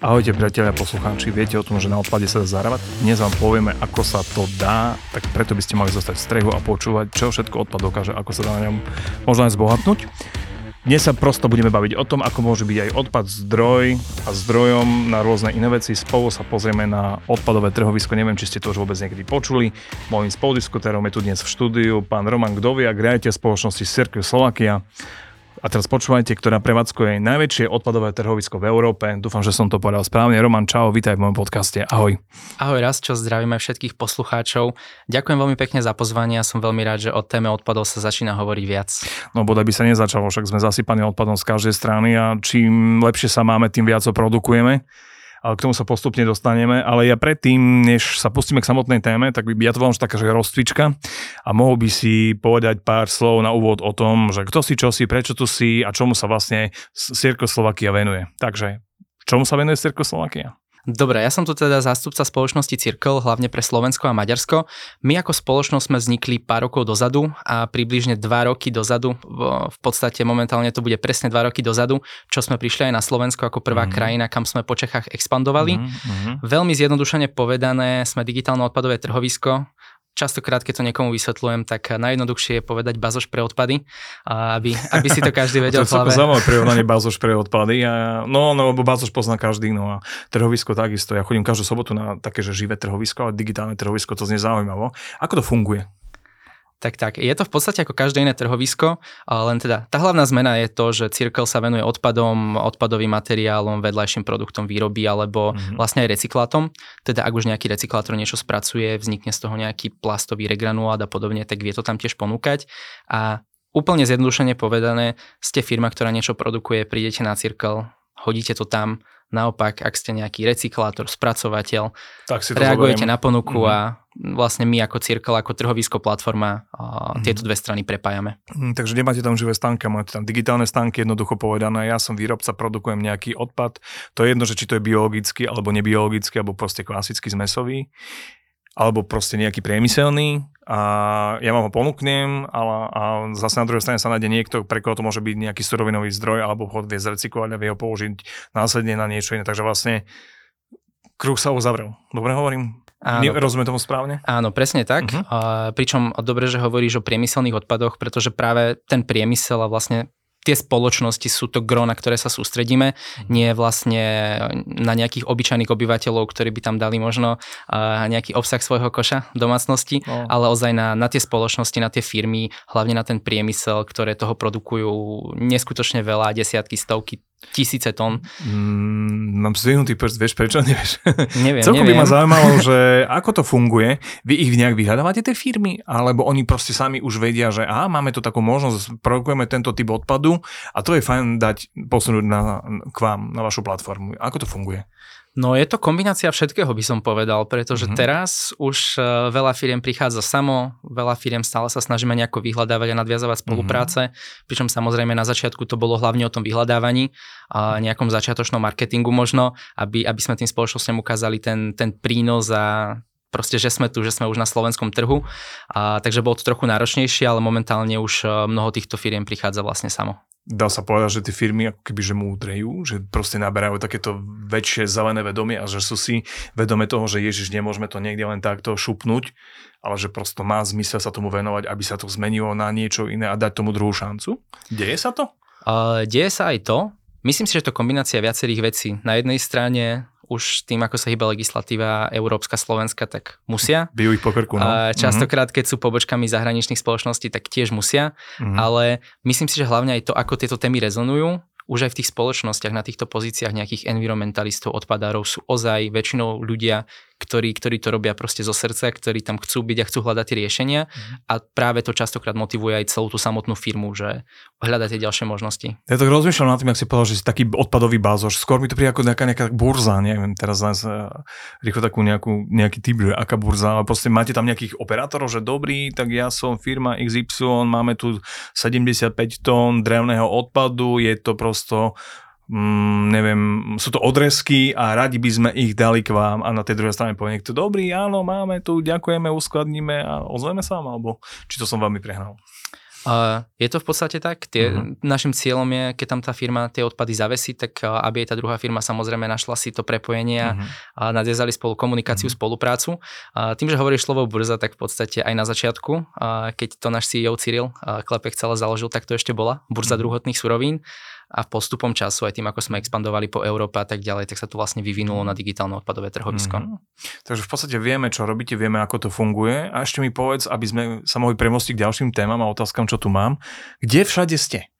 Ahojte priatelia poslucháči, viete o tom, že na odpade sa dá zarábať? Dnes vám povieme, ako sa to dá, tak preto by ste mali zostať v strehu a počúvať, čo všetko odpad dokáže, ako sa dá na ňom možno aj zbohatnúť. Dnes sa prosto budeme baviť o tom, ako môže byť aj odpad zdroj a zdrojom na rôzne iné veci. Spolu sa pozrieme na odpadové trhovisko, neviem, či ste to už vôbec niekedy počuli. Mojím spoludiskutérom je tu dnes v štúdiu pán Roman Gdoviak, riaditeľ spoločnosti Circle Slovakia. A teraz počúvajte, ktorá prevádzkuje najväčšie odpadové trhovisko v Európe. Dúfam, že som to povedal správne. Roman, čau, vítaj v mojom podcaste. Ahoj. Ahoj, raz, čo zdravíme všetkých poslucháčov. Ďakujem veľmi pekne za pozvanie a som veľmi rád, že o téme odpadov sa začína hovoriť viac. No bodaj by sa nezačalo, však sme zasypaní odpadom z každej strany a čím lepšie sa máme, tým viac ho produkujeme ale k tomu sa postupne dostaneme. Ale ja predtým, než sa pustíme k samotnej téme, tak by ja to volám taká, že rozcvička a mohol by si povedať pár slov na úvod o tom, že kto si, čo si, prečo tu si a čomu sa vlastne Cirko Slovakia venuje. Takže, čomu sa venuje Cirko Slovakia? Dobre, ja som tu teda zástupca spoločnosti Circle, hlavne pre Slovensko a Maďarsko. My ako spoločnosť sme vznikli pár rokov dozadu a približne dva roky dozadu, v podstate momentálne to bude presne dva roky dozadu, čo sme prišli aj na Slovensko ako prvá mm-hmm. krajina, kam sme po Čechách expandovali. Mm-hmm. Veľmi zjednodušene povedané, sme digitálne odpadové trhovisko, častokrát, keď to niekomu vysvetľujem, tak najjednoduchšie je povedať bazoš pre odpady, aby, aby si to každý vedel to je zaujímavé prirovnanie bazoš pre odpady. A, no, no, lebo bazoš pozná každý, no a trhovisko takisto. Ja chodím každú sobotu na také, že živé trhovisko, ale digitálne trhovisko, to znie zaujímavo. Ako to funguje? Tak tak, je to v podstate ako každé iné trhovisko, len teda tá hlavná zmena je to, že Circle sa venuje odpadom, odpadovým materiálom, vedľajším produktom výroby alebo mm-hmm. vlastne aj recyklátom. Teda ak už nejaký recyklátor niečo spracuje, vznikne z toho nejaký plastový regranulát a podobne, tak vie to tam tiež ponúkať. A úplne zjednodušene povedané, ste firma, ktorá niečo produkuje, prídete na Circle, hodíte to tam, Naopak, ak ste nejaký recyklátor, spracovateľ, tak si reagujete zoberiem. na ponuku mm-hmm. a vlastne my ako Cirkel, ako trhovisko platforma mm-hmm. tieto dve strany prepájame. Mm, takže nemáte tam živé stánky, máte tam digitálne stánky, jednoducho povedané, ja som výrobca, produkujem nejaký odpad, to je jedno, že či to je biologický, alebo nebiologický, alebo proste klasický zmesový alebo proste nejaký priemyselný a ja vám ho ponúknem ale, a zase na druhej strane sa nájde niekto, pre koho to môže byť nejaký surovinový zdroj alebo ho vie zrecyklovať a vie ho použiť následne na niečo iné. Takže vlastne kruh sa uzavrel. Dobre hovorím? Áno. Rozumiem tomu správne? Áno, presne tak. Uh-huh. A, pričom dobre, že hovoríš o priemyselných odpadoch, pretože práve ten priemysel a vlastne tie spoločnosti sú to gro, na ktoré sa sústredíme, nie vlastne na nejakých obyčajných obyvateľov, ktorí by tam dali možno nejaký obsah svojho koša domácnosti, no. ale ozaj na, na tie spoločnosti, na tie firmy, hlavne na ten priemysel, ktoré toho produkujú neskutočne veľa, desiatky, stovky, tisíce tón. Mm, mám zdvihnutý prst, vieš prečo, nevieš? Neviem, Celkom neviem. by ma zaujímalo, že ako to funguje. Vy ich nejak vyhľadávate, tie firmy? Alebo oni proste sami už vedia, že aha, máme tu takú možnosť, produkujeme tento typ odpadu a to je fajn dať, posunúť na, k vám, na vašu platformu. Ako to funguje? No je to kombinácia všetkého, by som povedal, pretože mm-hmm. teraz už uh, veľa firiem prichádza samo, veľa firiem stále sa snažíme nejako vyhľadávať a nadviazovať spolupráce, mm-hmm. pričom samozrejme na začiatku to bolo hlavne o tom vyhľadávaní a nejakom začiatočnom marketingu možno, aby, aby sme tým spoločnosťam ukázali ten, ten prínos a proste, že sme tu, že sme už na slovenskom trhu. A, takže bolo to trochu náročnejšie, ale momentálne už e, mnoho týchto firiem prichádza vlastne samo dá sa povedať, že tie firmy ako keby že múdrejú, že proste naberajú takéto väčšie zelené vedomie a že sú si vedome toho, že Ježiš, nemôžeme to niekde len takto šupnúť, ale že prosto má zmysel sa tomu venovať, aby sa to zmenilo na niečo iné a dať tomu druhú šancu. Deje sa to? Uh, deje sa aj to. Myslím si, že to kombinácia viacerých vecí. Na jednej strane už tým, ako sa hýba legislatíva európska, slovenská, tak musia. Bijú ich po krku, no. Častokrát, keď sú pobočkami zahraničných spoločností, tak tiež musia. Mm-hmm. Ale myslím si, že hlavne aj to, ako tieto témy rezonujú, už aj v tých spoločnostiach, na týchto pozíciách nejakých environmentalistov, odpadárov sú ozaj väčšinou ľudia, ktorí, ktorí to robia proste zo srdca, ktorí tam chcú byť a chcú hľadať riešenia mm. a práve to častokrát motivuje aj celú tú samotnú firmu, že hľadať tie ďalšie možnosti. Ja tak rozmýšľam nad tým, ak si povedal, že si taký odpadový bázoš. Skôr mi to príde ako nejaká, nejaká burza, neviem, teraz nás uh, rýchlo takú nejakú, nejaký typ, že aká burza, ale proste máte tam nejakých operátorov, že dobrý, tak ja som firma XY, máme tu 75 tón drevného odpadu, je to prosto mm, neviem, sú to odresky a radi by sme ich dali k vám a na tej druhej strane povie niekto, dobrý, áno, máme tu, ďakujeme, uskladníme a ozveme sa vám, alebo či to som veľmi prehnal? Uh, je to v podstate tak. Tie, uh-huh. Našim cieľom je, keď tam tá firma tie odpady zavesí, tak uh, aby aj tá druhá firma samozrejme našla si to prepojenie a uh-huh. nadviazali spolu komunikáciu, uh-huh. spoluprácu. Uh, tým, že hovoríš slovo burza, tak v podstate aj na začiatku, uh, keď to náš CEO Cyril uh, Klepek celé založil, tak to ešte bola burza uh-huh. druhotných surovín a postupom času aj tým, ako sme expandovali po Európe a tak ďalej, tak sa to vlastne vyvinulo na digitálne odpadové trhovisko. Mm-hmm. Takže v podstate vieme, čo robíte, vieme, ako to funguje a ešte mi povedz, aby sme sa mohli premostiť k ďalším témam a otázkam, čo tu mám. Kde všade ste?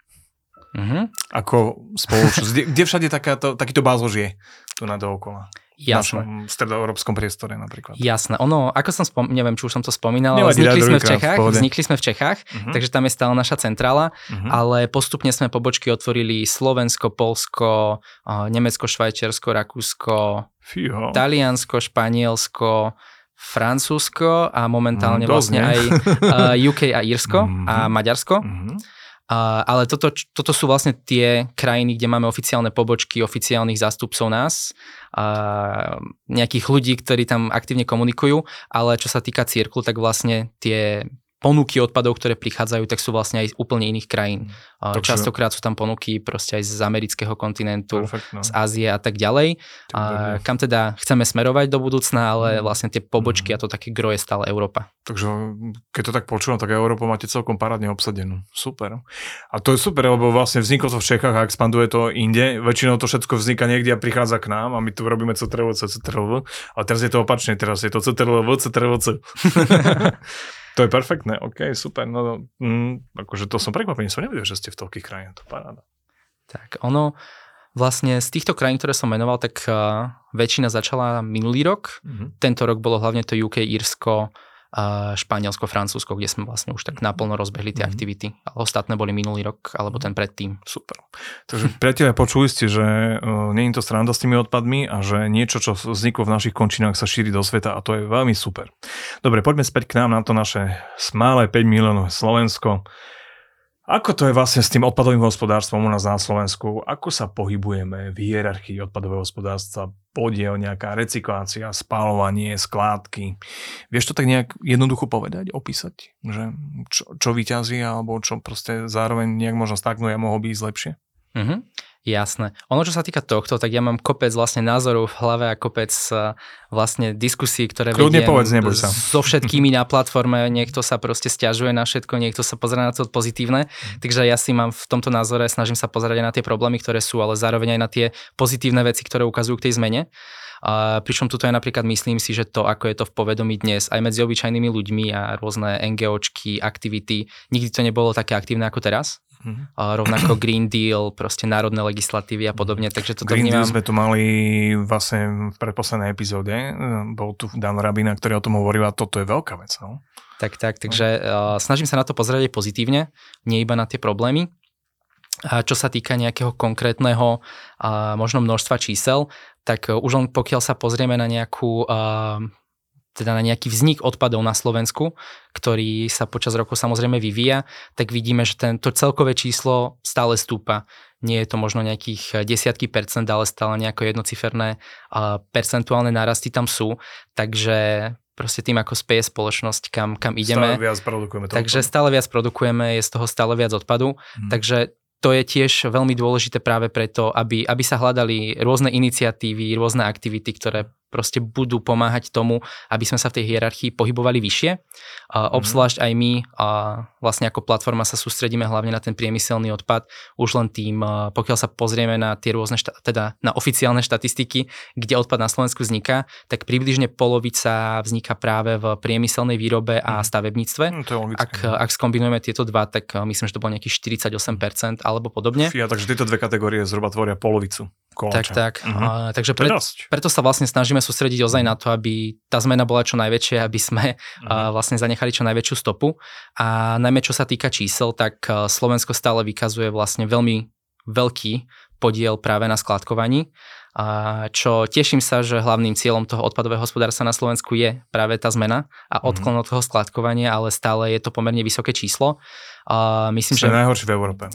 Mm-hmm. Ako spoločnosť. Kde, kde všade takáto, takýto bázož je tu na dookola? Jasné. V stredoeurópskom priestore napríklad. Jasné. Ono, ako som spom- neviem, či už som to spomínal, ale vznikli sme, v Čechách, v vznikli sme v Čechách, uh-huh. takže tam je stále naša centrála, uh-huh. ale postupne sme pobočky otvorili Slovensko, Polsko, Nemecko, Švajčiarsko, Rakúsko, Fího. Taliansko, Španielsko, Francúzsko a momentálne mm, vlastne aj uh, UK a Írsko mm-hmm. a Maďarsko. Mm-hmm. Ale toto, toto sú vlastne tie krajiny, kde máme oficiálne pobočky oficiálnych zástupcov nás, uh, nejakých ľudí, ktorí tam aktívne komunikujú, ale čo sa týka cirklu, tak vlastne tie ponuky odpadov, ktoré prichádzajú, tak sú vlastne aj z úplne iných krajín. Takže... Častokrát sú tam ponuky proste aj z amerického kontinentu, Perfect, no. z Ázie a tak ďalej. A kam teda chceme smerovať do budúcna, ale mm. vlastne tie pobočky mm. a to také gro je stále Európa. Takže keď to tak počúvam, tak Európu máte celkom parádne obsadenú. Super. A to je super, lebo vlastne vzniklo to v Čechách a expanduje to inde. Väčšinou to všetko vzniká niekde a prichádza k nám a my tu robíme CTRL, CTRL. A teraz je to opačne, teraz je to CTRL, CTRL, To je perfektné, ok, super. No, mm, akože to som prekvapený, som nevedel, že ste v toľkých krajinách, to paráda. Tak ono, vlastne z týchto krajín, ktoré som menoval, tak uh, väčšina začala minulý rok. Mm-hmm. Tento rok bolo hlavne to UK, Írsko, Španielsko, Francúzsko, kde sme vlastne už tak naplno rozbehli tie mm. aktivity. Ale ostatné boli minulý rok alebo ten predtým. Super. Takže priatelia, počuli ste, že nie je to sranda s tými odpadmi a že niečo, čo vzniklo v našich končinách, sa šíri do sveta a to je veľmi super. Dobre, poďme späť k nám na to naše smále 5 miliónov Slovensko. Ako to je vlastne s tým odpadovým hospodárstvom u nás na Slovensku? Ako sa pohybujeme v hierarchii odpadového hospodárstva? Podiel, nejaká recyklácia, spálovanie, skládky. Vieš to tak nejak jednoducho povedať, opísať? Že čo, čo vyťazí alebo čo proste zároveň nejak možno stagnuje a mohol by ísť lepšie? Mm-hmm. Jasné. Ono, čo sa týka tohto, tak ja mám kopec vlastne názorov v hlave a kopec uh, vlastne diskusí, ktoré Kľudne vediem povedz, neboj sa. so všetkými na platforme. Niekto sa proste stiažuje na všetko, niekto sa pozera na to pozitívne. Mm. Takže ja si mám v tomto názore, snažím sa pozerať aj na tie problémy, ktoré sú, ale zároveň aj na tie pozitívne veci, ktoré ukazujú k tej zmene. A pričom tuto je napríklad myslím si, že to, ako je to v povedomí dnes, aj medzi obyčajnými ľuďmi a rôzne NGOčky, aktivity, nikdy to nebolo také aktívne ako teraz. Mm-hmm. A rovnako Green Deal, proste národné legislatívy a podobne, takže toto Green vnímam. Deal sme tu mali vlastne v predposlednej epizóde, bol tu Dan Rabina, ktorý o tom hovoril a toto je veľká vec. No? Tak, tak, takže uh, snažím sa na to pozrieť aj pozitívne, nie iba na tie problémy. A čo sa týka nejakého konkrétneho uh, možno množstva čísel, tak už len pokiaľ sa pozrieme na nejakú uh, teda na nejaký vznik odpadov na Slovensku, ktorý sa počas rokov samozrejme vyvíja, tak vidíme, že tento celkové číslo stále stúpa. Nie je to možno nejakých desiatky percent, ale stále nejako jednociferné percentuálne nárasty tam sú. Takže proste tým, ako speje spoločnosť, kam, kam ideme. Stále viac produkujeme. Takže odpadu. stále viac produkujeme, je z toho stále viac odpadu. Hmm. Takže to je tiež veľmi dôležité práve preto, aby, aby sa hľadali rôzne iniciatívy, rôzne aktivity, ktoré proste budú pomáhať tomu, aby sme sa v tej hierarchii pohybovali vyššie. Mhm. obzvlášť aj my vlastne ako platforma sa sústredíme hlavne na ten priemyselný odpad, už len tým, pokiaľ sa pozrieme na tie rôzne, šta- teda na oficiálne štatistiky, kde odpad na Slovensku vzniká, tak približne polovica vzniká práve v priemyselnej výrobe a mhm. stavebníctve. No, to je ak, ak skombinujeme tieto dva, tak myslím, že to bolo nejakých 48% alebo podobne. Fia, takže tieto dve kategórie zhruba tvoria polovicu koláča. Tak, tak. Uh-huh. Uh, takže pre, preto sa vlastne snažíme sústrediť ozaj na to, aby tá zmena bola čo najväčšia, aby sme uh-huh. uh, vlastne zanechali čo najväčšiu stopu. A najmä čo sa týka čísel, tak Slovensko stále vykazuje vlastne veľmi veľký podiel práve na skladkovaní. A čo teším sa, že hlavným cieľom toho odpadového hospodárstva na Slovensku je práve tá zmena a odklon mm. od toho skladkovania, ale stále je to pomerne vysoké číslo. A myslím, Ste že... najhorší v Európe.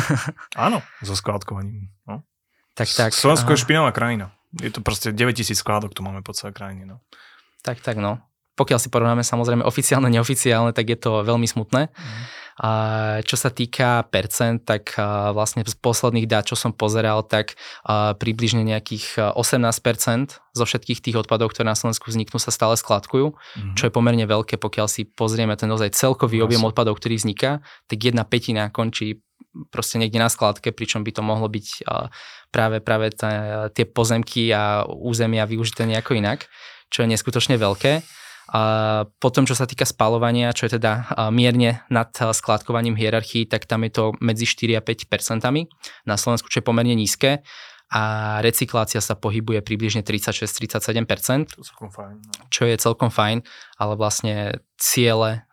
Áno, so skladkovaním. No. Tak, tak. Slovensko je špinavá krajina. Je to proste 9000 skládok tu máme po celej krajine. No. Tak, tak, no. Pokiaľ si porovnáme samozrejme oficiálne, neoficiálne, tak je to veľmi smutné. Mm. Čo sa týka percent, tak vlastne z posledných dát, čo som pozeral, tak približne nejakých 18% zo všetkých tých odpadov, ktoré na Slovensku vzniknú, sa stále skladkujú, mm-hmm. čo je pomerne veľké, pokiaľ si pozrieme ten naozaj celkový objem odpadov, ktorý vzniká, tak jedna petina končí proste niekde na skladke, pričom by to mohlo byť práve, práve tie pozemky a územia využité nejako inak, čo je neskutočne veľké. A potom, čo sa týka spalovania, čo je teda mierne nad skladkovaním hierarchii, tak tam je to medzi 4 a 5 percentami. Na Slovensku, čo je pomerne nízke a recyklácia sa pohybuje približne 36-37%, fajn, no. čo je celkom fajn, ale vlastne ciele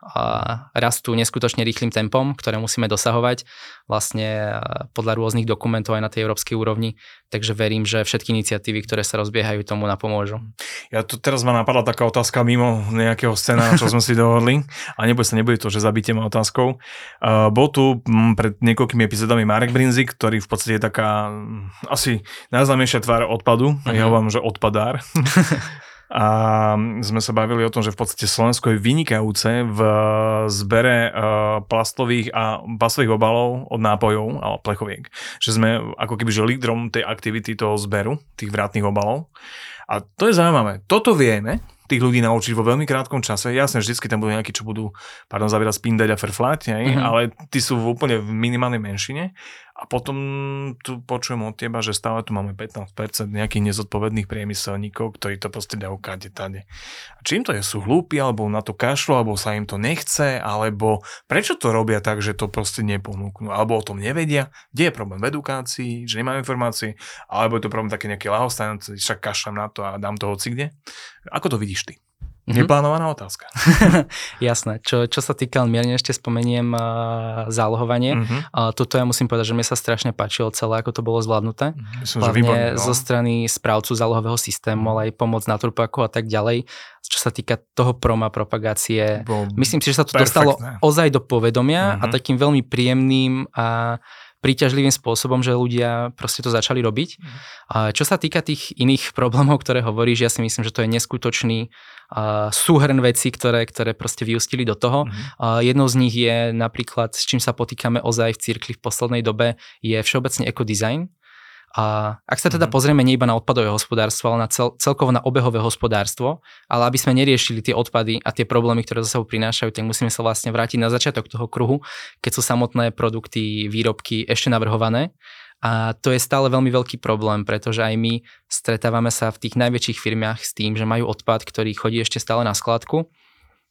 rastú neskutočne rýchlým tempom, ktoré musíme dosahovať vlastne podľa rôznych dokumentov aj na tej európskej úrovni, takže verím, že všetky iniciatívy, ktoré sa rozbiehajú, tomu napomôžu. Ja tu teraz ma napadla taká otázka mimo nejakého scéna, čo sme si dohodli a nebude sa, nebude to, že zabíte ma otázkou. Uh, bol tu pred niekoľkými epizódami Marek Brinzik, ktorý v podstate je taká asi najznámejšia tvár odpadu, uh-huh. ja hovorím, že odpadár. a sme sa bavili o tom, že v podstate Slovensko je vynikajúce v zbere plastových a plastových obalov od nápojov a plechoviek. Že sme ako keby že lídrom tej aktivity toho zberu, tých vrátnych obalov. A to je zaujímavé. Toto vieme, tých ľudí naučiť vo veľmi krátkom čase. Jasne, vždycky tam budú nejakí, čo budú, pardon, zavierať spindať a frflať, mm-hmm. ale tí sú v úplne v minimálnej menšine. A potom tu počujem od teba, že stále tu máme 15% nejakých nezodpovedných priemyselníkov, ktorí to proste dajú kade tade. A čím to je? Sú hlúpi, alebo na to kašlo, alebo sa im to nechce, alebo prečo to robia tak, že to proste neponúknú, alebo o tom nevedia? Kde je problém v edukácii, že nemajú informácie, alebo je to problém také nejaké lahostajné, však kašľam na to a dám to hoci kde? Ako to vidíš ty? Mm-hmm. Neplánovaná otázka. Jasné. Čo, čo sa týka, mierne ešte spomeniem uh, zálohovanie. Mm-hmm. Uh, toto ja musím povedať, že mi sa strašne páčilo celé, ako to bolo zvládnuté. Myslím, Hlavne že výborné, no. zo strany správcu zálohového systému, ale aj pomoc na trupaku a tak ďalej. Čo sa týka toho proma propagácie, Bo, myslím si, že sa to perfektné. dostalo ozaj do povedomia mm-hmm. a mhm. takým veľmi príjemným a príťažlivým spôsobom, že ľudia proste to začali robiť. Mm. A čo sa týka tých iných problémov, ktoré hovoríš, ja si myslím, že to je neskutočný uh, súhrn vecí, ktoré, ktoré proste vyústili do toho. Mm. Uh, jednou z nich je napríklad, s čím sa potýkame ozaj v cirkli v poslednej dobe, je všeobecne ekodizajn. A ak sa teda mm-hmm. pozrieme nie iba na odpadové hospodárstvo, ale na cel, celkovo na obehové hospodárstvo, ale aby sme neriešili tie odpady a tie problémy, ktoré za sebou prinášajú, tak musíme sa vlastne vrátiť na začiatok toho kruhu, keď sú samotné produkty, výrobky ešte navrhované. A to je stále veľmi veľký problém, pretože aj my stretávame sa v tých najväčších firmách s tým, že majú odpad, ktorý chodí ešte stále na skladku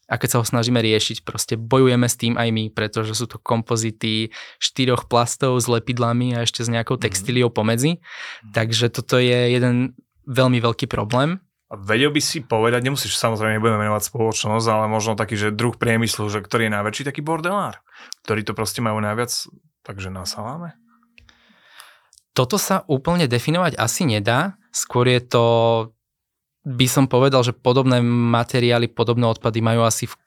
a keď sa ho snažíme riešiť, proste bojujeme s tým aj my, pretože sú to kompozity štyroch plastov s lepidlami a ešte s nejakou mhm. textíliou pomedzi. Mm. Takže toto je jeden veľmi veľký problém. A vedel by si povedať, nemusíš samozrejme, nebudeme menovať spoločnosť, ale možno taký, že druh priemyslu, že ktorý je najväčší taký bordelár, ktorý to proste majú najviac, takže na saláme? Toto sa úplne definovať asi nedá. Skôr je to by som povedal, že podobné materiály, podobné odpady majú asi v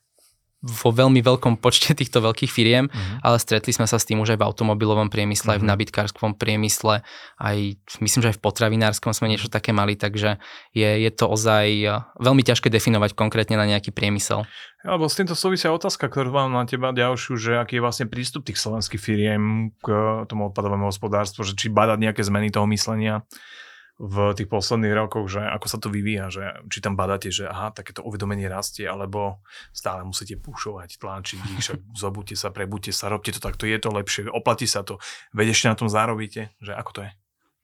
vo veľmi veľkom počte týchto veľkých firiem, uh-huh. ale stretli sme sa s tým už aj v automobilovom priemysle, uh-huh. aj v mhm. nabytkárskom priemysle, aj myslím, že aj v potravinárskom sme niečo také mali, takže je, je to ozaj eh, veľmi ťažké definovať konkrétne na nejaký priemysel. Alebo s týmto súvisia otázka, ktorú mám na teba ďalšiu, že aký je vlastne prístup tých slovenských firiem k tomu odpadovému hospodárstvu, že či badať nejaké zmeny toho myslenia v tých posledných rokoch, že ako sa to vyvíja, že či tam badáte, že aha, takéto uvedomenie rastie, alebo stále musíte pušovať, tlačiť ich, však zobudte sa, prebuďte sa, robte to takto, je to lepšie, oplatí sa to, veď ešte na tom zarobíte, že ako to je?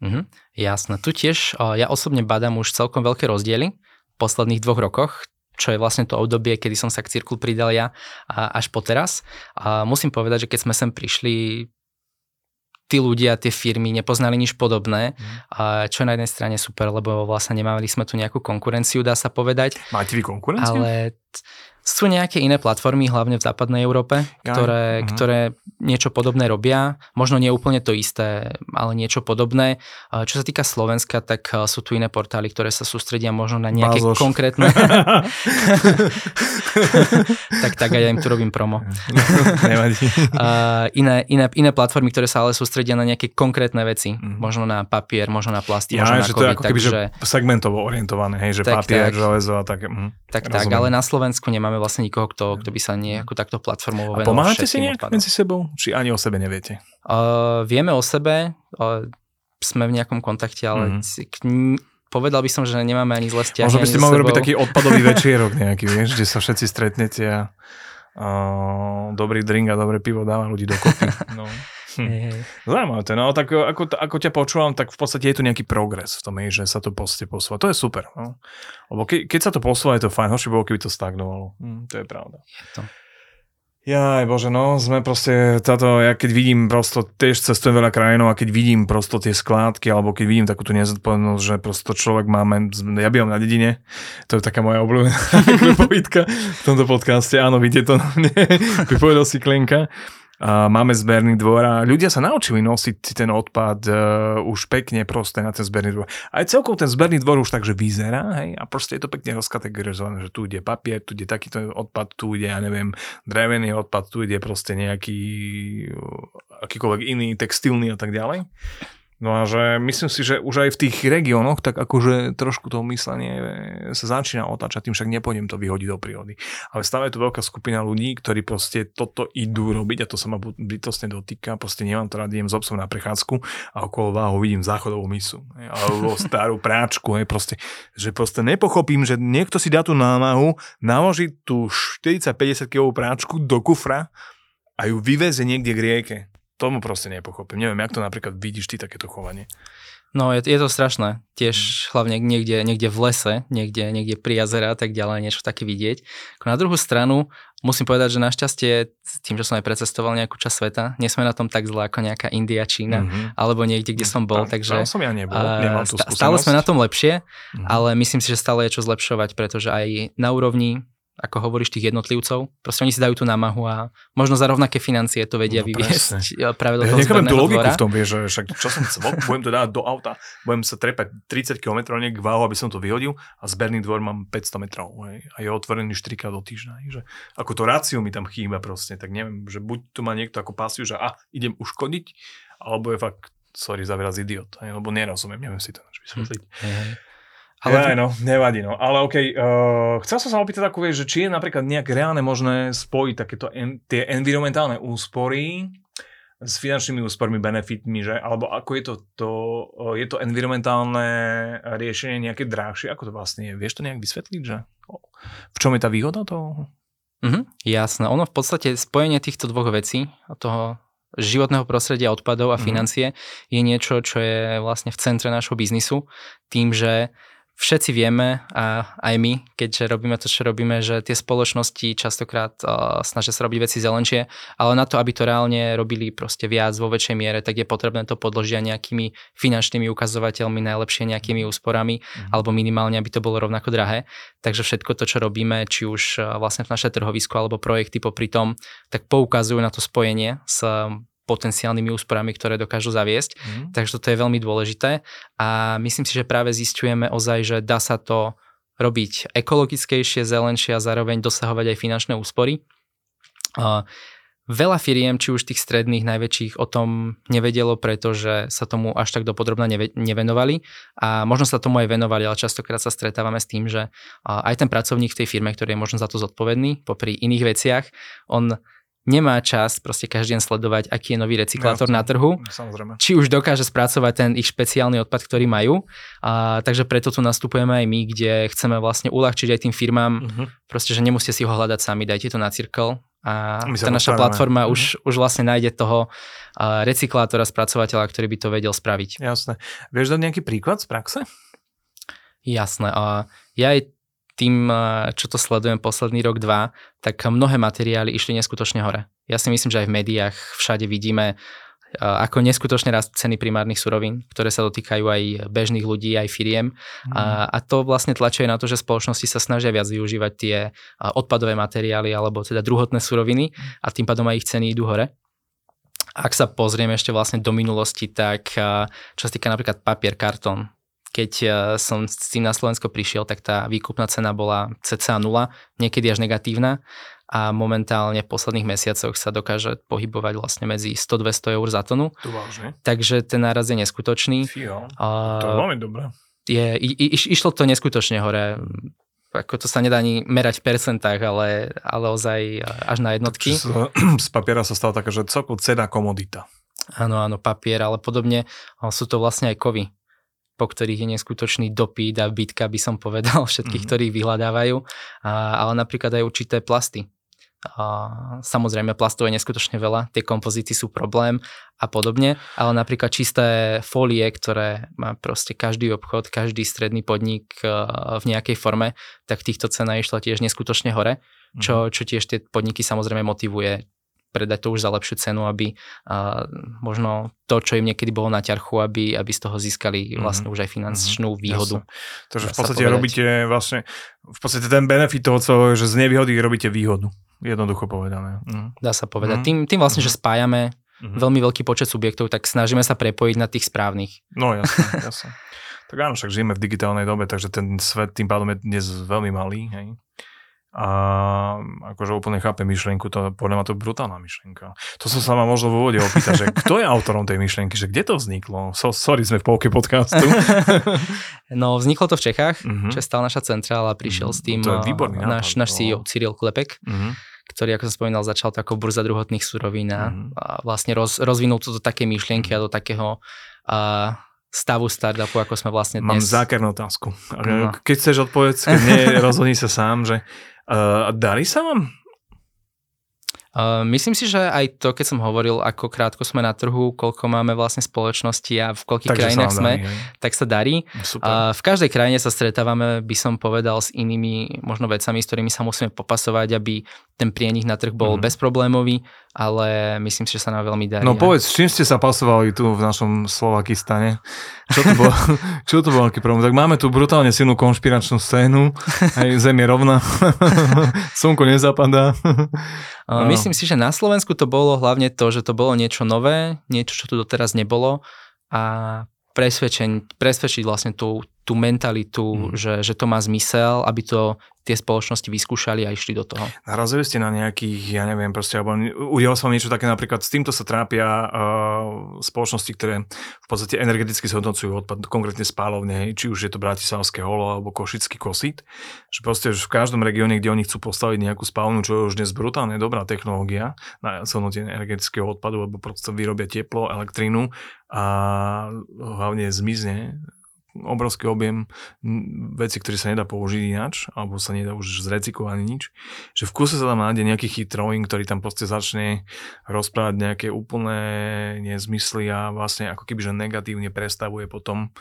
Mhm, jasné, tu tiež ja osobne badám už celkom veľké rozdiely v posledných dvoch rokoch, čo je vlastne to obdobie, kedy som sa k cirkul pridal ja až po teraz. A musím povedať, že keď sme sem prišli tí ľudia, tie firmy nepoznali nič podobné, mm. čo je na jednej strane super, lebo vlastne nemali sme tu nejakú konkurenciu, dá sa povedať. Máte vy konkurenciu? Ale sú nejaké iné platformy, hlavne v západnej Európe, ktoré, uh-huh. ktoré niečo podobné robia. Možno nie úplne to isté, ale niečo podobné. Čo sa týka Slovenska, tak sú tu iné portály, ktoré sa sústredia možno na nejaké Bazoš. konkrétne... tak tak, ja im tu robím promo. iné, iné, iné platformy, ktoré sa ale sústredia na nejaké konkrétne veci. Uh-huh. Možno na papier, možno na plasty, ja, možno na že to je ako keby, takže... že segmentovo orientované, hej, že tak, papier, tak, železo a také. Uh-huh. Tak, tak, ale na Slovensku nemáme nemáme vlastne nikoho, kto, kto by sa nejako takto platformovo A venoval pomáhate si nejak odpadom. medzi sebou? Či ani o sebe neviete? Uh, vieme o sebe, uh, sme v nejakom kontakte, ale Mhm. mm-hmm. k, povedal by som, že nemáme ani zle vzťahy. Možno by ste mohli robiť taký odpadový večierok nejaký, vieš, kde sa všetci stretnete a uh, dobrý drink a dobré pivo dáva ľudí dokopy. No. Hm. Hej, hej. Zaujímavé to, no tak ako, ako ťa počúvam, tak v podstate je tu nejaký progres v tom, že sa to poste posúva. To je super. No. Lebo ke, keď sa to posúva, je to fajn. Horšie bolo, keby to stagnovalo. Hm, to je pravda. Je to. Jaj, bože, no, sme proste, táto, ja keď vidím prosto, tiež cestujem veľa krajinov a keď vidím prosto tie skládky, alebo keď vidím takúto nezodpovednosť, že prosto človek máme, ja bývam na dedine, to je taká moja obľúbená povídka v tomto podcaste, áno, vidíte to na mne, vypovedal si Klenka. Máme zberný dvor a ľudia sa naučili nosiť si ten odpad uh, už pekne proste na ten zberný dvor. Aj celkovo ten zberný dvor už takže vyzerá, hej, a proste je to pekne rozkategorizované, že tu ide papier, tu ide takýto odpad, tu ide, ja neviem, drevený odpad, tu ide proste nejaký uh, akýkoľvek iný, textilný a tak ďalej. No a že myslím si, že už aj v tých regiónoch, tak akože trošku to myslenie sa začína otáčať, tým však nepôjdem to vyhodiť do prírody. Ale stále je tu veľká skupina ľudí, ktorí proste toto idú robiť a to sa ma bytostne dotýka. Proste nemám to rád, idem s obsom na prechádzku a okolo váhu vidím záchodovú misu. hej, Alebo starú práčku. Hej, proste, že proste nepochopím, že niekto si dá tú námahu, naloží tú 40-50 kg práčku do kufra a ju vyveze niekde k rieke. Tomu proste nepochopím. Neviem, jak to napríklad vidíš ty takéto chovanie. No je, je to strašné. Mm. Tiež hlavne niekde, niekde v lese, niekde, niekde pri jazera a tak ďalej, niečo také vidieť. Na druhú stranu musím povedať, že našťastie tým, že som aj precestoval nejakú časť sveta, nie sme na tom tak zle ako nejaká India, Čína, Mhm. alebo niekde, kde som bol, Tam- takže Tam som ja nebol, nemám tú stále sme na tom lepšie, Mhm. ale myslím si, že stále je čo zlepšovať, pretože aj na úrovni ako hovoríš, tých jednotlivcov. Proste oni si dajú tú námahu a možno za rovnaké financie to vedia No, vyviesť e, práve do Ja toho nechápem tú logiku dvora. v tom, vieš, že však čo som chcel, budem to dávať do auta, budem sa trepať 30 km niekde váhu, aby som to vyhodil a zberný dvor mám 500 metrov hej, a je otvorený 4 krát do týždňa. Hej, že ako to ráciu mi tam chýba proste, tak neviem, že buď tu má niekto ako pasiu, že a, idem uškodiť, alebo je fakt, sorry za výraz idiot, hej, lebo nerozumiem, neviem si to vysvetliť. Hej. Ale ja, no, nevadí, no. Ale okej, uh, chcel som sa opýtať takú vec, že či je napríklad nejak reálne možné spojiť takéto en, tie environmentálne úspory s finančnými úspormi, benefitmi, že? Alebo ako je to, to uh, je to environmentálne riešenie nejaké drahšie? Ako to vlastne je? Vieš to nejak vysvetliť, že? V čom je tá výhoda toho? Mhm, jasné. Ono v podstate spojenie týchto dvoch vecí, toho životného prostredia odpadov a Mhm. financie je niečo, čo je vlastne v centre nášho biznisu. Tým, že všetci vieme, a aj my, keďže robíme to, čo robíme, že tie spoločnosti častokrát uh, snažia sa robiť veci zelenšie, ale na to, aby to reálne robili proste viac vo väčšej miere, tak je potrebné to podložiť aj nejakými finančnými ukazovateľmi, najlepšie nejakými úsporami, Mhm. alebo minimálne, aby to bolo rovnako drahé. Takže všetko to, čo robíme, či už uh, vlastne v naše trhovisko alebo projekty popri tom, tak poukazujú na to spojenie s potenciálnymi úsporami, ktoré dokážu zaviesť. Mhm. Takže toto je veľmi dôležité a myslím si, že práve zistujeme ozaj, že dá sa to robiť ekologickejšie, zelenšie a zároveň dosahovať aj finančné úspory. Uh, Veľa firiem, či už tých stredných, najväčších, o tom nevedelo, pretože sa tomu až tak dopodrobne neve- nevenovali a možno sa tomu aj venovali, ale častokrát sa stretávame s tým, že a, aj ten pracovník v tej firme, ktorý je možno za to zodpovedný, popri iných veciach, on nemá čas proste každý deň sledovať, aký je nový recyklátor na trhu, Samozrejme. či už dokáže spracovať ten ich špeciálny odpad, ktorý majú. A, takže preto tu nastupujeme aj my, kde chceme vlastne uľahčiť aj tým firmám, Mhm. proste, že nemusíte si ho hľadať sami, dajte to na Circle a My tá naša platforma Mhm. už, už vlastne nájde toho a, recyklátora, spracovateľa, ktorý by to vedel spraviť. Jasné. Vieš dať nejaký príklad z praxe? Jasné. A ja aj tým, a, čo to sledujem posledný rok, dva, tak mnohé materiály išli neskutočne hore. Ja si myslím, že aj v médiách všade vidíme, a, ako neskutočne rastú ceny primárnych surovín, ktoré sa dotýkajú aj bežných ľudí, aj firiem. A, a to vlastne tlačuje na to, že spoločnosti sa snažia viac využívať tie a, odpadové materiály alebo teda druhotné suroviny a tým pádom aj ich ceny idú hore. Ak sa pozrieme ešte vlastne do minulosti, tak čo sa týka napríklad papier, kartón, keď a, som s tým na Slovensko prišiel, tak tá výkupná cena bola cca 0, niekedy až negatívna a momentálne v posledných mesiacoch sa dokáže pohybovať vlastne medzi 100-200 eur za tonu, vážne. takže ten náraz je neskutočný. Fího. To veľmi dobré. je, i, i, iš- išlo to neskutočne hore. ako to sa nedá ani merať v percentách, ale, ale ozaj až na jednotky. Z, z papiera sa stala taká, že celkovo cena komodita. Áno, áno, papier, ale podobne sú to vlastne aj kovy po ktorých je neskutočný dopyt a bitka, by som povedal, všetkých, mm-hmm. ktorých vyhľadávajú, a, ale napríklad aj určité plasty. A, samozrejme, plastov je neskutočne veľa, tie kompozity sú problém a podobne, ale napríklad čisté fólie, ktoré má proste každý obchod, každý stredný podnik v nejakej forme, tak týchto cena išla tiež neskutočne hore, čo, mhm. čo tiež tie podniky samozrejme motivuje predať to už za lepšiu cenu, aby uh, možno to, čo im niekedy bolo na ťarchu, aby, aby z toho získali mhm. vlastne mm-hmm. už aj finančnú mm-hmm. výhodu. Jasne. Takže v podstate robíte vlastne, v podstate ten benefit toho celého, že z nevýhody robíte výhodu. Jednoducho povedané. Mm. Dá sa povedať. Mm. Tým, tým vlastne, mm. že spájame mm-hmm. veľmi veľký počet subjektov, tak snažíme sa prepojiť na tých správnych. No jasne, jasne. tak áno, však žijeme v digitálnej dobe, takže ten svet tým pádom je dnes veľmi malý. Hej? A akože úplne chápe myšlienku, to podľa mňa to je brutálna myšlienka. To som sa ma možno v úvode opýtať, že kto je autorom tej myšlienky, že kde to vzniklo? So, sorry, sme v polke podcastu. no, vzniklo to v Čechách, uh-huh. čo stala naša centrála, prišiel uh-huh. s tým to je výborný náš, náš CEO Cyril Klepek. Uh-huh ktorý, ako som spomínal, začal to ako burza druhotných surovín a, uh-huh. a vlastne roz, rozvinul to do také myšlienky a do takého a, stavu startupu, ako sme vlastne dnes. Mám zákernú otázku. No. Keď chceš odpovedať, keď nie, rozhodni sa sám, že Uh, darí sa vám? Uh, myslím si, že aj to, keď som hovoril, ako krátko sme na trhu, koľko máme vlastne spoločnosti a v koľkých Takže krajinách sme, darí, tak sa darí. Super. Uh, v každej krajine sa stretávame, by som povedal, s inými možno vecami, s ktorými sa musíme popasovať, aby ten prienik na trh bol mm. bezproblémový, ale myslím si, že sa nám veľmi darí. No povedz, s čím ste sa pasovali tu v našom Slovakistane? Čo to bol, čo to bol aký problém? Tak máme tu brutálne silnú konšpiračnú scénu, aj zem je rovná, slnko nezapadá. Myslím si, že na Slovensku to bolo hlavne to, že to bolo niečo nové, niečo, čo tu doteraz nebolo a presvedčiť vlastne tú, tú mentalitu, mm. že, že to má zmysel, aby to tie spoločnosti vyskúšali a išli do toho. Narazili ste na nejakých, ja neviem, proste, alebo udialo sa vám niečo také, napríklad s týmto sa trápia uh, spoločnosti, ktoré v podstate energeticky zhodnocujú odpad, konkrétne spálovne, či už je to Bratislavské holo alebo Košický kosit, že proste že v každom regióne, kde oni chcú postaviť nejakú spálovnu, čo je už dnes brutálne dobrá technológia na zhodnotenie energetického odpadu, alebo proste vyrobia teplo, elektrínu a hlavne zmizne obrovský objem veci, ktoré sa nedá použiť ináč, alebo sa nedá už zrecyklovať nič, že v kuse sa tam nájde nejaký chytrojing, ktorý tam proste začne rozprávať nejaké úplné nezmysly a vlastne ako keby, že negatívne prestavuje potom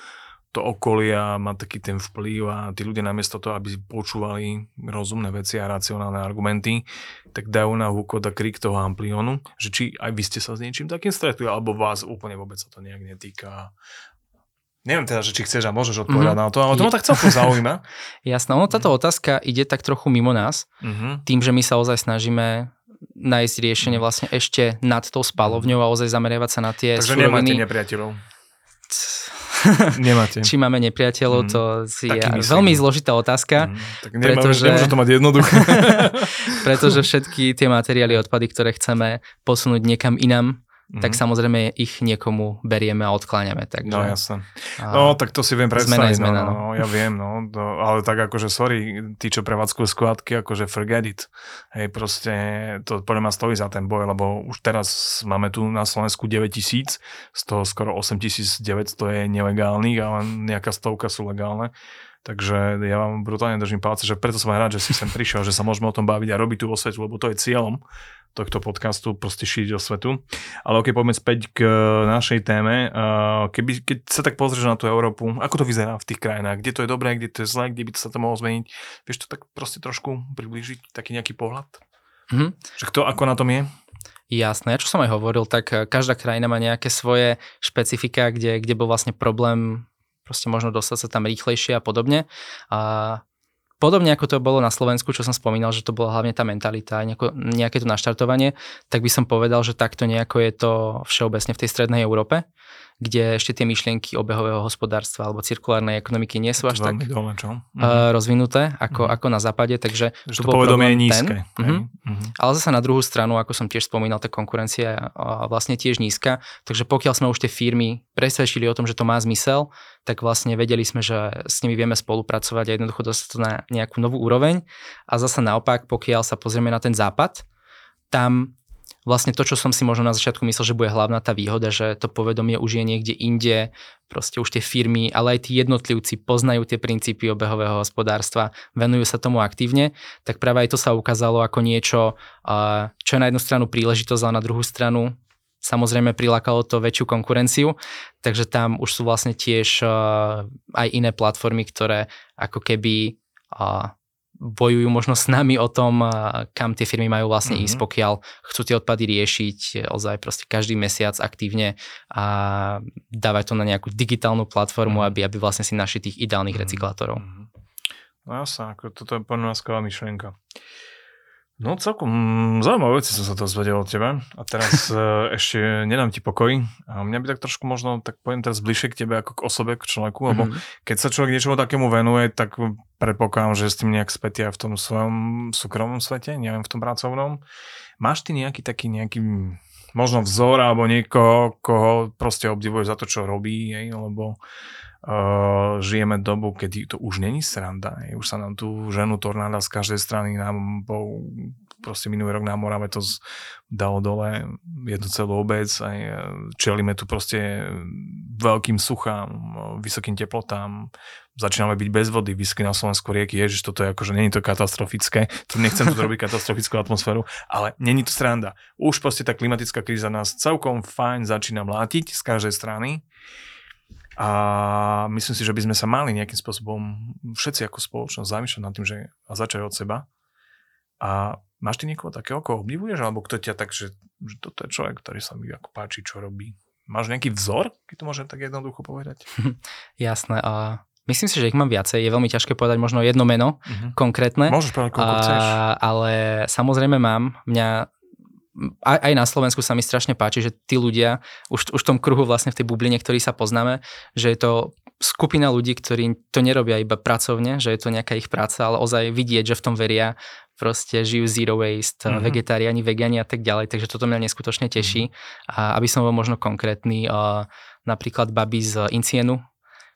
to okolie a má taký ten vplyv a tí ľudia namiesto toho, aby počúvali rozumné veci a racionálne argumenty, tak dajú na húkot a krik toho amplionu, že či aj vy ste sa s niečím takým stretli, alebo vás úplne vôbec sa to nejak netýka Neviem teda, že či chceš a môžeš odpovedať mm-hmm. na to, ale to ma tak celkom zaujíma. Jasné, ono táto mm-hmm. otázka ide tak trochu mimo nás, mm-hmm. tým, že my sa ozaj snažíme nájsť riešenie mhm. vlastne ešte nad tou spalovňou a ozaj zameriavať sa na tie Takže suroviny. nemáte nepriateľov. Nemáte. Či máme nepriateľov, mm, to je veľmi zložitá otázka. Mm, tak pretože, nemôže to mať jednoduché. pretože všetky tie materiály, odpady, ktoré chceme posunúť niekam inam, mm-hmm. tak samozrejme ich niekomu berieme a odkláňame. Takže, no jasne. No tak to si viem predstaviť. Zmena, zmena, no, no. ja viem, no, to, ale tak akože sorry, tí, čo prevádzkujú skladky, akože forget it. Hej, proste to podľa mňa stojí za ten boj, lebo už teraz máme tu na Slovensku 9 tisíc, z toho skoro 8900 je nelegálnych a len nejaká stovka sú legálne. Takže ja vám brutálne držím palce, že preto som aj rád, že si sem prišiel, že sa môžeme o tom baviť a robiť tu vo svetu, lebo to je cieľom tohto podcastu proste šíriť o svetu. Ale ok, poďme späť k našej téme. Keby, keď sa tak pozrieš na tú Európu, ako to vyzerá v tých krajinách? Kde to je dobré, kde to je zlé, kde by to sa to mohlo zmeniť? Vieš to tak proste trošku priblížiť, taký nejaký pohľad? Mm-hmm. Že kto ako na tom je? Jasné, čo som aj hovoril, tak každá krajina má nejaké svoje špecifika, kde, kde bol vlastne problém proste možno dostať sa tam rýchlejšie a podobne. A Podobne ako to bolo na Slovensku, čo som spomínal, že to bola hlavne tá mentalita, nejako, nejaké to naštartovanie, tak by som povedal, že takto nejako je to všeobecne v tej strednej Európe, kde ešte tie myšlienky obehového hospodárstva alebo cirkulárnej ekonomiky nie sú až tak dole, čo? Uh, rozvinuté ako, uh-huh. ako na západe, takže že to povedomie je nízke. Ten, uh-huh. Uh-huh. Ale zase na druhú stranu, ako som tiež spomínal, tá konkurencia je vlastne tiež nízka, takže pokiaľ sme už tie firmy presvedčili o tom, že to má zmysel, tak vlastne vedeli sme, že s nimi vieme spolupracovať a jednoducho dostať to na nejakú novú úroveň. A zase naopak, pokiaľ sa pozrieme na ten západ, tam vlastne to, čo som si možno na začiatku myslel, že bude hlavná tá výhoda, že to povedomie už je niekde inde, proste už tie firmy, ale aj tí jednotlivci poznajú tie princípy obehového hospodárstva, venujú sa tomu aktívne, tak práve aj to sa ukázalo ako niečo, čo je na jednu stranu príležitosť, a na druhú stranu samozrejme prilákalo to väčšiu konkurenciu, takže tam už sú vlastne tiež aj iné platformy, ktoré ako keby bojujú možno s nami o tom, kam tie firmy majú vlastne mm-hmm. ísť, pokiaľ chcú tie odpady riešiť ozaj proste každý mesiac aktívne a dávať to na nejakú digitálnu platformu, mm-hmm. aby, aby vlastne si našli tých ideálnych mm-hmm. recyklátorov. No jasne, ako toto je skvelá myšlienka. No celkom mm, zaujímavé veci som sa to zvedel od teba a teraz uh, ešte nedám ti pokoj a mňa by tak trošku možno, tak poviem teraz bližšie k tebe ako k osobe, k človeku, mm-hmm. lebo mhm. keď sa človek niečomu takému venuje, tak predpokladám, že s tým nejak späť aj v tom svojom súkromnom svete, neviem v tom pracovnom. Máš ty nejaký taký nejaký možno vzor alebo niekoho, koho proste obdivuje za to, čo robí, hej, lebo žijeme dobu, kedy to už není sranda. Už sa nám tu ženu tornáda z každej strany nám po, proste minulý rok na Morave to dalo dole jednu celú obec aj čelíme tu proste veľkým suchám, vysokým teplotám, začíname byť bez vody, vysky na Slovensku rieky, ježiš, toto je akože, není to katastrofické, to nechcem tu robiť katastrofickú atmosféru, ale není to sranda. Už proste tá klimatická kríza nás celkom fajn začína mlátiť z každej strany a myslím si, že by sme sa mali nejakým spôsobom všetci ako spoločnosť zamýšľať nad tým, že a začať od seba. A máš ty niekoho takého, koho obdivuješ, alebo kto ťa tak, že, že toto je človek, ktorý sa mi ako páči, čo robí. Máš nejaký vzor, keď to môžem tak jednoducho povedať? Jasné. A myslím si, že ich mám viacej. Je veľmi ťažké povedať možno jedno meno uh-huh. konkrétne. Môžeš povedať, koľko chceš. Ale samozrejme mám. Mňa aj, aj na Slovensku sa mi strašne páči, že tí ľudia, už, už v tom kruhu vlastne v tej bubline, ktorý sa poznáme, že je to skupina ľudí, ktorí to nerobia iba pracovne, že je to nejaká ich práca, ale ozaj vidieť, že v tom veria, proste žijú zero waste, mm-hmm. vegetariáni, vegani a tak ďalej, takže toto mňa neskutočne teší. A aby som bol možno konkrétny, napríklad baby z Incienu,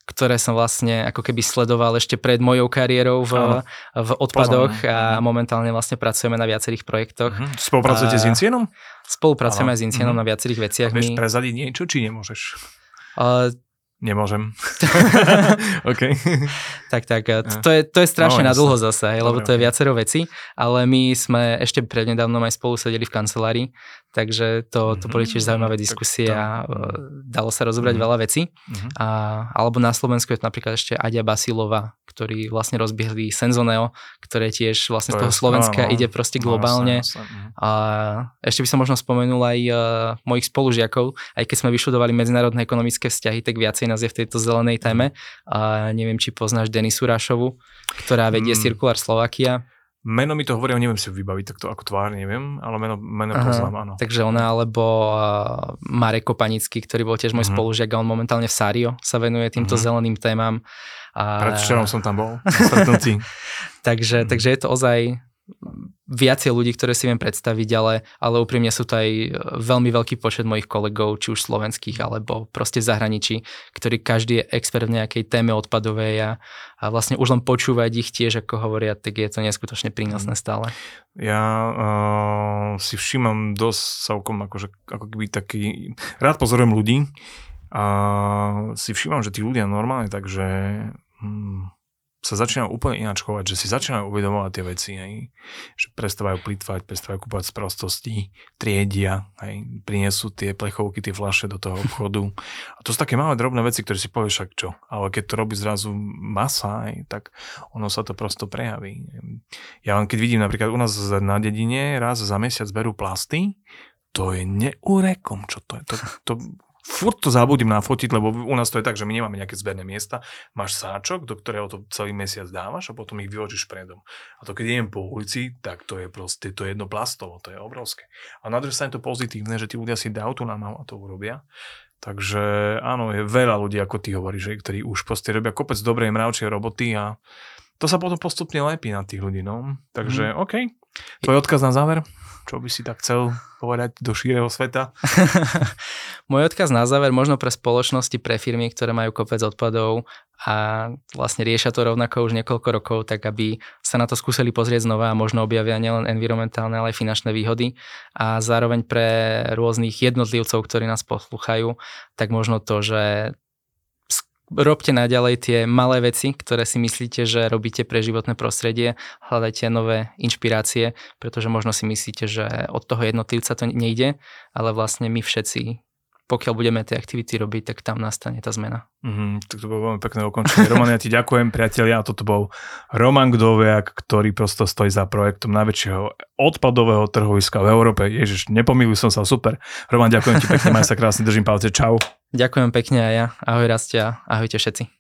ktoré som vlastne ako keby sledoval ešte pred mojou kariérou v, v odpadoch Pozorne. a mhm. momentálne vlastne pracujeme na viacerých projektoch. Uh-huh. Spolupracujete a, s Incienom? Spolupracujeme Aha. s Incienom uh-huh. na viacerých veciach. A vieš prezadiť niečo, či nemôžeš? Uh, Nemôžem. OK. tak, tak. To je, to je strašne no, na dlho zase, lebo to je viacero veci, ale my sme ešte prednedávnom aj spolu sedeli v kancelárii takže to, to boli tiež mhm. zaujímavé diskusie a e, dalo sa rozobrať mm-hmm. veľa vecí. Mm-hmm. A, alebo na Slovensku je to napríklad ešte Aďa Basilova, ktorý vlastne rozbiehli Senzoneo, ktoré tiež vlastne to z toho Slovenska áno, ide proste globálne. No. Mhm. A ešte by som možno spomenul aj uh, mojich spolužiakov, aj keď sme vyštudovali medzinárodné ekonomické vzťahy, tak viacej nás je v tejto zelenej téme. A neviem, či poznáš Denisu Rašovu, ktorá vedie mm. Cirkulár Slovakia. Meno mi to hovorí, neviem si vybaviť takto ako tvár, neviem, ale meno, meno Aha, poznám, áno. Takže ona alebo uh, Marek Kopanický, ktorý bol tiež môj uh-huh. spolužiak a on momentálne v Sario sa venuje týmto uh-huh. zeleným témam. A... Predvčerom som tam bol, takže, uh-huh. takže je to ozaj viacej ľudí, ktoré si viem predstaviť, ale, ale úprimne sú to aj e, veľmi veľký počet mojich kolegov, či už slovenských, alebo proste zahraničí, ktorí každý je expert v nejakej téme odpadovej a, a vlastne už len počúvať ich tiež, ako hovoria, tak je to neskutočne prínosné mhm. stále. Ja uh, si všímam dosť celkom akože, ako keby taký, rád pozorujem ľudí a si všímam, že tí ľudia normálne, takže hmm, sa začínajú úplne ináč chovať, že si začínajú uvedomovať tie veci, hej, že prestávajú plýtvať, prestávajú kúpať z prostosti, triedia, hej, prinesú tie plechovky, tie flaše do toho obchodu. A to sú také malé drobné veci, ktoré si povieš však čo, ale keď to robí zrazu masa, hej, tak ono sa to prosto prejaví. Ja len keď vidím napríklad u nás na dedine raz za mesiac berú plasty, to je neurekom, čo to je. To, to, furt to zabudím nafotiť, lebo u nás to je tak, že my nemáme nejaké zberné miesta. Máš sáčok, do ktorého to celý mesiac dávaš a potom ich vyložíš predom. A to keď idem po ulici, tak to je proste to jedno plastovo, to je obrovské. A na druhej strane to pozitívne, že tí ľudia si dajú tú námahu a to urobia. Takže áno, je veľa ľudí, ako ty hovoríš, že, ktorí už proste robia kopec dobrej mravčej roboty a to sa potom postupne lepí na tých ľudí. No. Takže mm. OK. Tvoj odkaz na záver? Čo by si tak chcel povedať do šíreho sveta? Môj odkaz na záver možno pre spoločnosti, pre firmy, ktoré majú kopec odpadov a vlastne riešia to rovnako už niekoľko rokov, tak aby sa na to skúsili pozrieť znova a možno objavia nielen environmentálne, ale aj finančné výhody. A zároveň pre rôznych jednotlivcov, ktorí nás poslúchajú, tak možno to, že robte naďalej tie malé veci, ktoré si myslíte, že robíte pre životné prostredie, hľadajte nové inšpirácie, pretože možno si myslíte, že od toho jednotlivca to nejde, ale vlastne my všetci pokiaľ budeme tie aktivity robiť, tak tam nastane tá zmena. Mm-hmm, tak to bolo veľmi pekné ukončenie. Roman, ja ti ďakujem, priatelia. Toto bol Roman Gdoviak, ktorý prosto stojí za projektom najväčšieho odpadového trhoviska v Európe. Ježiš, nepomýlil som sa, super. Roman, ďakujem ti pekne, maj sa krásne, držím palce, čau. Ďakujem pekne aj ja. Ahoj Rastia, ahojte všetci.